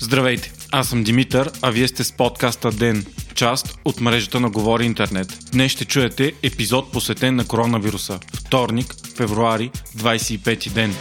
Здравейте, аз съм Димитър, а вие сте с подкаста ДЕН, част от мрежата на Говори Интернет. Днес ще чуете епизод посветен на коронавируса. Вторник, февруари, 25 ден.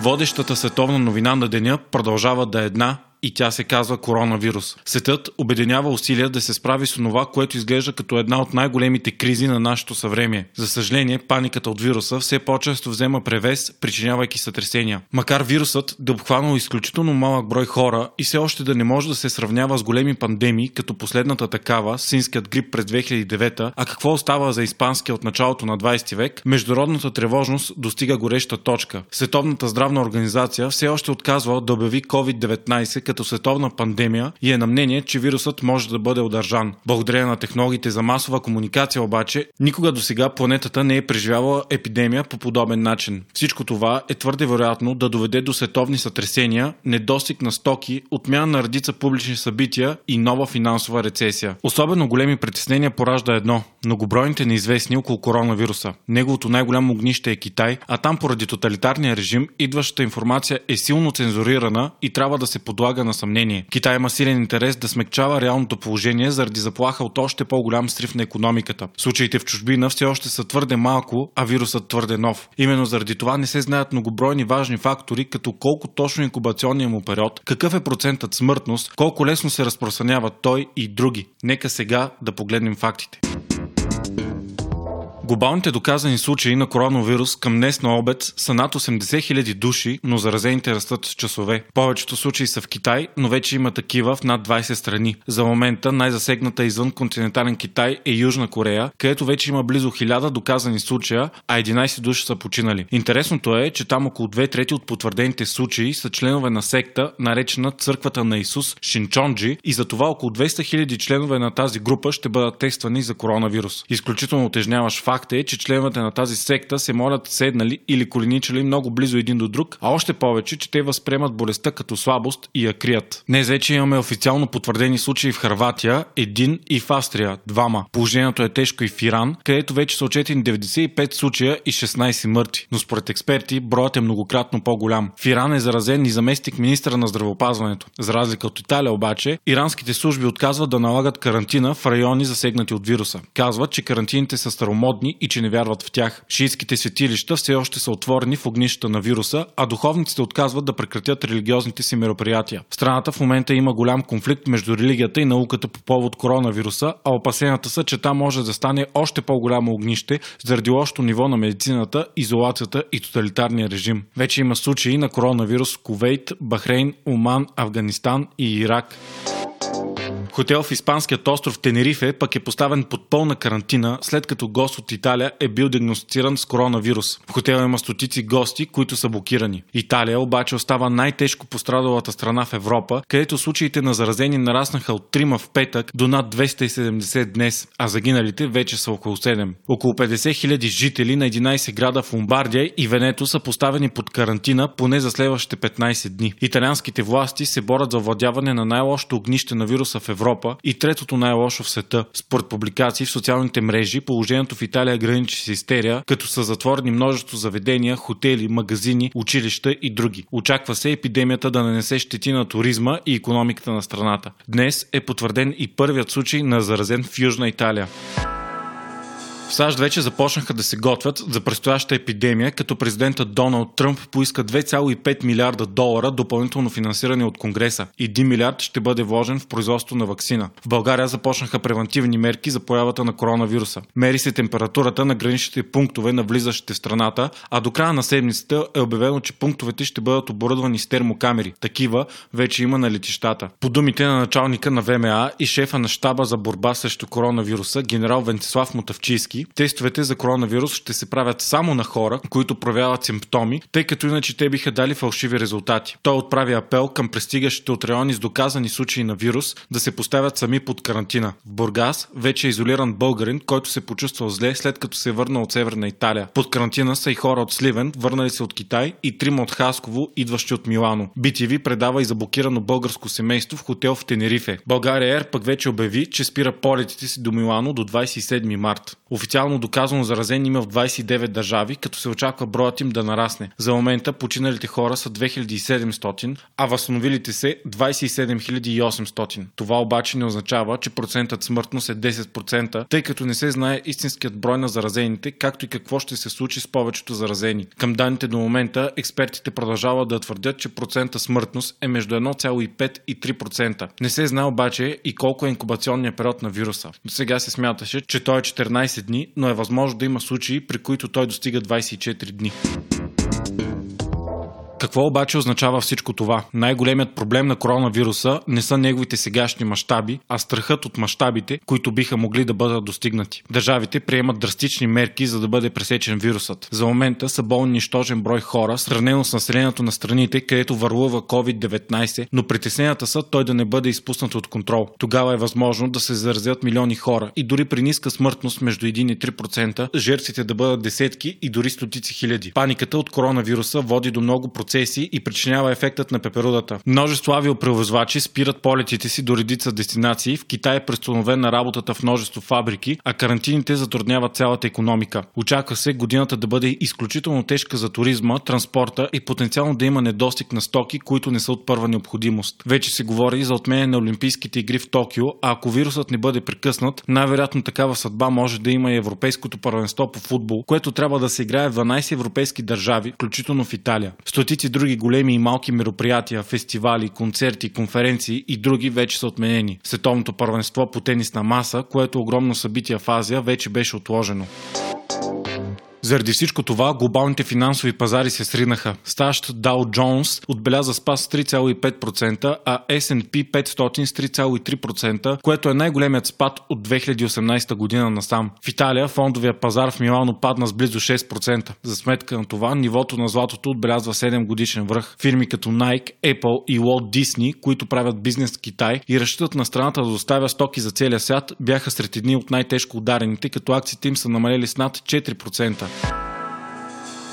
Водещата световна новина на деня продължава да е една и тя се казва коронавирус. Светът обединява усилия да се справи с това, което изглежда като една от най-големите кризи на нашето съвремие. За съжаление, паниката от вируса все по-често взема превес, причинявайки сътресения. Макар вирусът да обхванал изключително малък брой хора и все още да не може да се сравнява с големи пандемии, като последната такава, синският грип през 2009, а какво остава за испанския от началото на 20 век, международната тревожност достига гореща точка. Световната здравна организация все още отказва да обяви COVID-19 като световна пандемия и е на мнение, че вирусът може да бъде удържан. Благодарение на технологиите за масова комуникация обаче, никога до сега планетата не е преживявала епидемия по подобен начин. Всичко това е твърде вероятно да доведе до световни сътресения, недостиг на стоки, отмяна на редица публични събития и нова финансова рецесия. Особено големи притеснения поражда едно – многобройните неизвестни около коронавируса. Неговото най-голямо огнище е Китай, а там поради тоталитарния режим идващата информация е силно цензурирана и трябва да се подлага подлага на съмнение. Китай има силен интерес да смекчава реалното положение заради заплаха от още по-голям срив на економиката. Случаите в чужбина все още са твърде малко, а вирусът твърде нов. Именно заради това не се знаят многобройни важни фактори, като колко точно инкубационния му период, какъв е процентът смъртност, колко лесно се разпространява той и други. Нека сега да погледнем фактите. Глобалните доказани случаи на коронавирус към днес на обед са над 80 000 души, но заразените растат с часове. Повечето случаи са в Китай, но вече има такива в над 20 страни. За момента най-засегната извън континентален Китай е Южна Корея, където вече има близо 1000 доказани случая, а 11 души са починали. Интересното е, че там около 2 трети от потвърдените случаи са членове на секта, наречена Църквата на Исус Шинчонджи и за това около 200 000 членове на тази група ще бъдат тествани за коронавирус. Изключително отежняваш факт Факт е, че членовете на тази секта се молят седнали или коленичали много близо един до друг, а още повече, че те възприемат болестта като слабост и я крият. Днес вече имаме официално потвърдени случаи в Харватия, един и в Австрия, двама. Положението е тежко и в Иран, където вече са отчетени 95 случая и 16 мъртви. Но според експерти, броят е многократно по-голям. В Иран е заразен и заместник министра на здравеопазването. За разлика от Италия обаче, иранските служби отказват да налагат карантина в райони засегнати от вируса. Казват, че карантините са старомодни и че не вярват в тях. Шиитските светилища все още са отворени в огнищата на вируса, а духовниците отказват да прекратят религиозните си мероприятия. В страната в момента има голям конфликт между религията и науката по повод коронавируса, а опасенията са, че там може да стане още по-голямо огнище заради лошото ниво на медицината, изолацията и тоталитарния режим. Вече има случаи на коронавирус в Кувейт, Бахрейн, Оман, Афганистан и Ирак. Хотел в испанският остров Тенерифе пък е поставен под пълна карантина, след като гост от Италия е бил диагностициран с коронавирус. В хотела има стотици гости, които са блокирани. Италия обаче остава най-тежко пострадалата страна в Европа, където случаите на заразени нараснаха от 3 в петък до над 270 днес, а загиналите вече са около 7. Около 50 000 жители на 11 града в Ломбардия и Венето са поставени под карантина поне за следващите 15 дни. Италианските власти се борят за владяване на най-лошото огнище на вируса в Европа Европа и третото най-лошо в света. Според публикации в социалните мрежи, положението в Италия граничи с истерия, като са затворени множество заведения, хотели, магазини, училища и други. Очаква се епидемията да нанесе щети на туризма и економиката на страната. Днес е потвърден и първият случай на заразен в Южна Италия. В САЩ вече започнаха да се готвят за предстояща епидемия, като президентът Доналд Тръмп поиска 2,5 милиарда долара допълнително финансиране от Конгреса. 1 милиард ще бъде вложен в производство на вакцина. В България започнаха превентивни мерки за появата на коронавируса. Мери се температурата на граничните пунктове на влизащите в страната, а до края на седмицата е обявено, че пунктовете ще бъдат оборудвани с термокамери. Такива вече има на летищата. По думите на началника на ВМА и шефа на щаба за борба срещу коронавируса, генерал Вентислав Тестовете за коронавирус ще се правят само на хора, които проявяват симптоми, тъй като иначе те биха дали фалшиви резултати. Той отправи апел към пристигащите от райони с доказани случаи на вирус да се поставят сами под карантина. В Бургас вече е изолиран българин, който се почувствал зле след като се е върнал от Северна Италия. Под карантина са и хора от Сливен, върнали се от Китай и трима от Хасково, идващи от Милано. BTV предава и за блокирано българско семейство в хотел в Тенерифе. България Ер пък вече обяви, че спира полетите си до Милано до 27 март Официално доказано заразени има в 29 държави, като се очаква броят им да нарасне. За момента починалите хора са 2700, а възстановилите се 27 800. Това обаче не означава, че процентът смъртност е 10%, тъй като не се знае истинският брой на заразените, както и какво ще се случи с повечето заразени. Към данните до момента експертите продължават да твърдят, че процента смъртност е между 1,5 и 3%. Не се знае обаче и колко е инкубационният период на вируса. До сега се смяташе, че той е 14 дни, но е възможно да има случаи, при които той достига 24 дни. Какво обаче означава всичко това? Най-големият проблем на коронавируса не са неговите сегашни мащаби, а страхът от мащабите, които биха могли да бъдат достигнати. Държавите приемат драстични мерки, за да бъде пресечен вирусът. За момента са болни нищожен брой хора, сравнено с населението на страните, където върлува COVID-19, но притесненията са той да не бъде изпуснат от контрол. Тогава е възможно да се заразят милиони хора и дори при ниска смъртност между 1 и 3%, жертвите да бъдат десетки и дори стотици хиляди. Паниката от коронавируса води до много процеси процеси и причинява ефектът на пеперудата. Множество авиопревозвачи спират полетите си до редица дестинации. В Китай е престановена работата в множество фабрики, а карантините затрудняват цялата економика. Очаква се годината да бъде изключително тежка за туризма, транспорта и потенциално да има недостиг на стоки, които не са от първа необходимост. Вече се говори и за отменяне на Олимпийските игри в Токио, а ако вирусът не бъде прекъснат, най-вероятно такава съдба може да има и Европейското първенство по футбол, което трябва да се играе в 12 европейски държави, включително в Италия. Стотици редици други големи и малки мероприятия, фестивали, концерти, конференции и други вече са отменени. Световното първенство по тенис на маса, което е огромно събитие в Азия, вече беше отложено. Заради всичко това, глобалните финансови пазари се сринаха. САЩ Dow Jones отбеляза спас с 3,5%, а S&P 500 с 3,3%, което е най-големият спад от 2018 година насам. В Италия фондовия пазар в Милано падна с близо 6%. За сметка на това, нивото на златото отбелязва 7 годишен връх. Фирми като Nike, Apple и Walt Disney, които правят бизнес в Китай и разчитат на страната да доставя стоки за целия свят, бяха сред едни от най-тежко ударените, като акциите им са намалели с над 4%. Bye.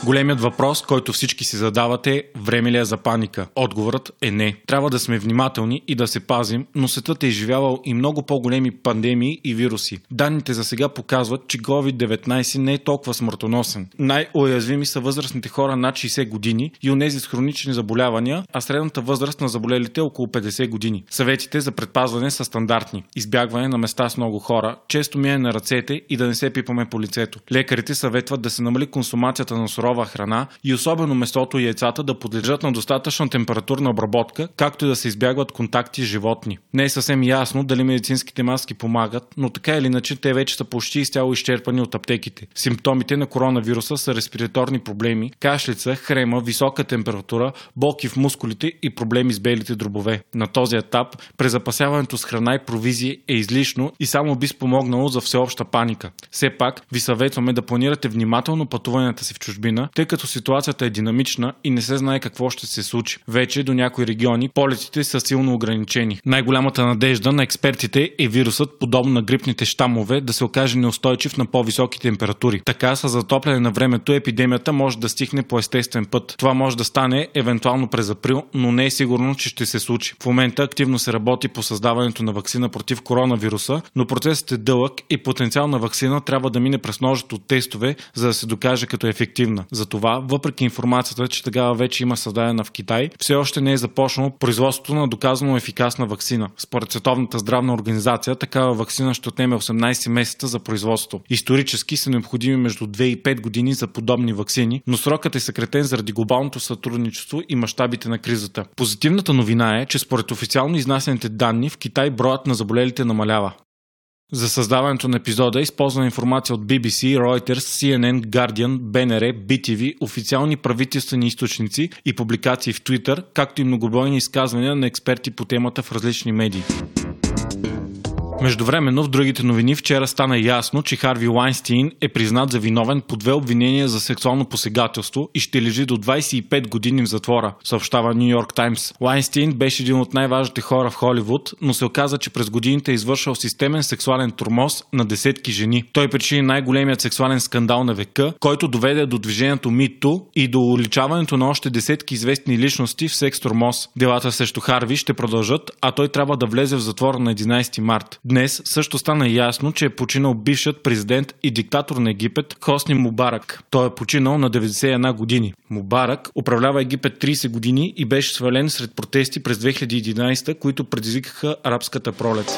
Големият въпрос, който всички си задават е време ли е за паника? Отговорът е не. Трябва да сме внимателни и да се пазим, но светът е изживявал и много по-големи пандемии и вируси. Данните за сега показват, че COVID-19 не е толкова смъртоносен. Най-уязвими са възрастните хора над 60 години и онези с хронични заболявания, а средната възраст на заболелите е около 50 години. Съветите за предпазване са стандартни. Избягване на места с много хора, често миене на ръцете и да не се пипаме по лицето. Лекарите съветват да се намали консумацията на суров сурова храна и особено месото и яйцата да подлежат на достатъчна температурна обработка, както и да се избягват контакти с животни. Не е съвсем ясно дали медицинските маски помагат, но така или иначе те вече са почти изцяло изчерпани от аптеките. Симптомите на коронавируса са респираторни проблеми, кашлица, хрема, висока температура, болки в мускулите и проблеми с белите дробове. На този етап презапасяването с храна и провизии е излишно и само би спомогнало за всеобща паника. Все пак ви съветваме да планирате внимателно пътуванията си в чужбина година, тъй като ситуацията е динамична и не се знае какво ще се случи. Вече до някои региони полетите са силно ограничени. Най-голямата надежда на експертите е вирусът, подобно на грипните щамове, да се окаже неустойчив на по-високи температури. Така с затопляне на времето епидемията може да стихне по естествен път. Това може да стане евентуално през април, но не е сигурно, че ще се случи. В момента активно се работи по създаването на вакцина против коронавируса, но процесът е дълъг и потенциална вакцина трябва да мине през множество тестове, за да се докаже като ефективна. Затова, въпреки информацията, че тогава вече има създадена в Китай, все още не е започнало производството на доказано ефикасна вакцина. Според Световната здравна организация, такава вакцина ще отнеме 18 месеца за производство. Исторически са необходими между 2 и 5 години за подобни вакцини, но срокът е съкретен заради глобалното сътрудничество и мащабите на кризата. Позитивната новина е, че според официално изнасените данни в Китай броят на заболелите намалява. За създаването на епизода е използвана информация от BBC, Reuters, CNN, Guardian, BNR, BTV, официални правителствени източници и публикации в Twitter, както и многобройни изказвания на експерти по темата в различни медии. Междувременно в другите новини вчера стана ясно, че Харви Лайнстин е признат за виновен по две обвинения за сексуално посегателство и ще лежи до 25 години в затвора, съобщава Нью Йорк Таймс. Лайнстин беше един от най-важните хора в Холивуд, но се оказа, че през годините е извършил системен сексуален тормоз на десетки жени. Той причини най-големият сексуален скандал на века, който доведе до движението MeToo и до уличаването на още десетки известни личности в секс тормоз. Делата срещу Харви ще продължат, а той трябва да влезе в затвора на 11 март. Днес също стана ясно, че е починал бившият президент и диктатор на Египет Хосни Мубарак. Той е починал на 91 години. Мубарак управлява Египет 30 години и беше свален сред протести през 2011, които предизвикаха арабската пролет.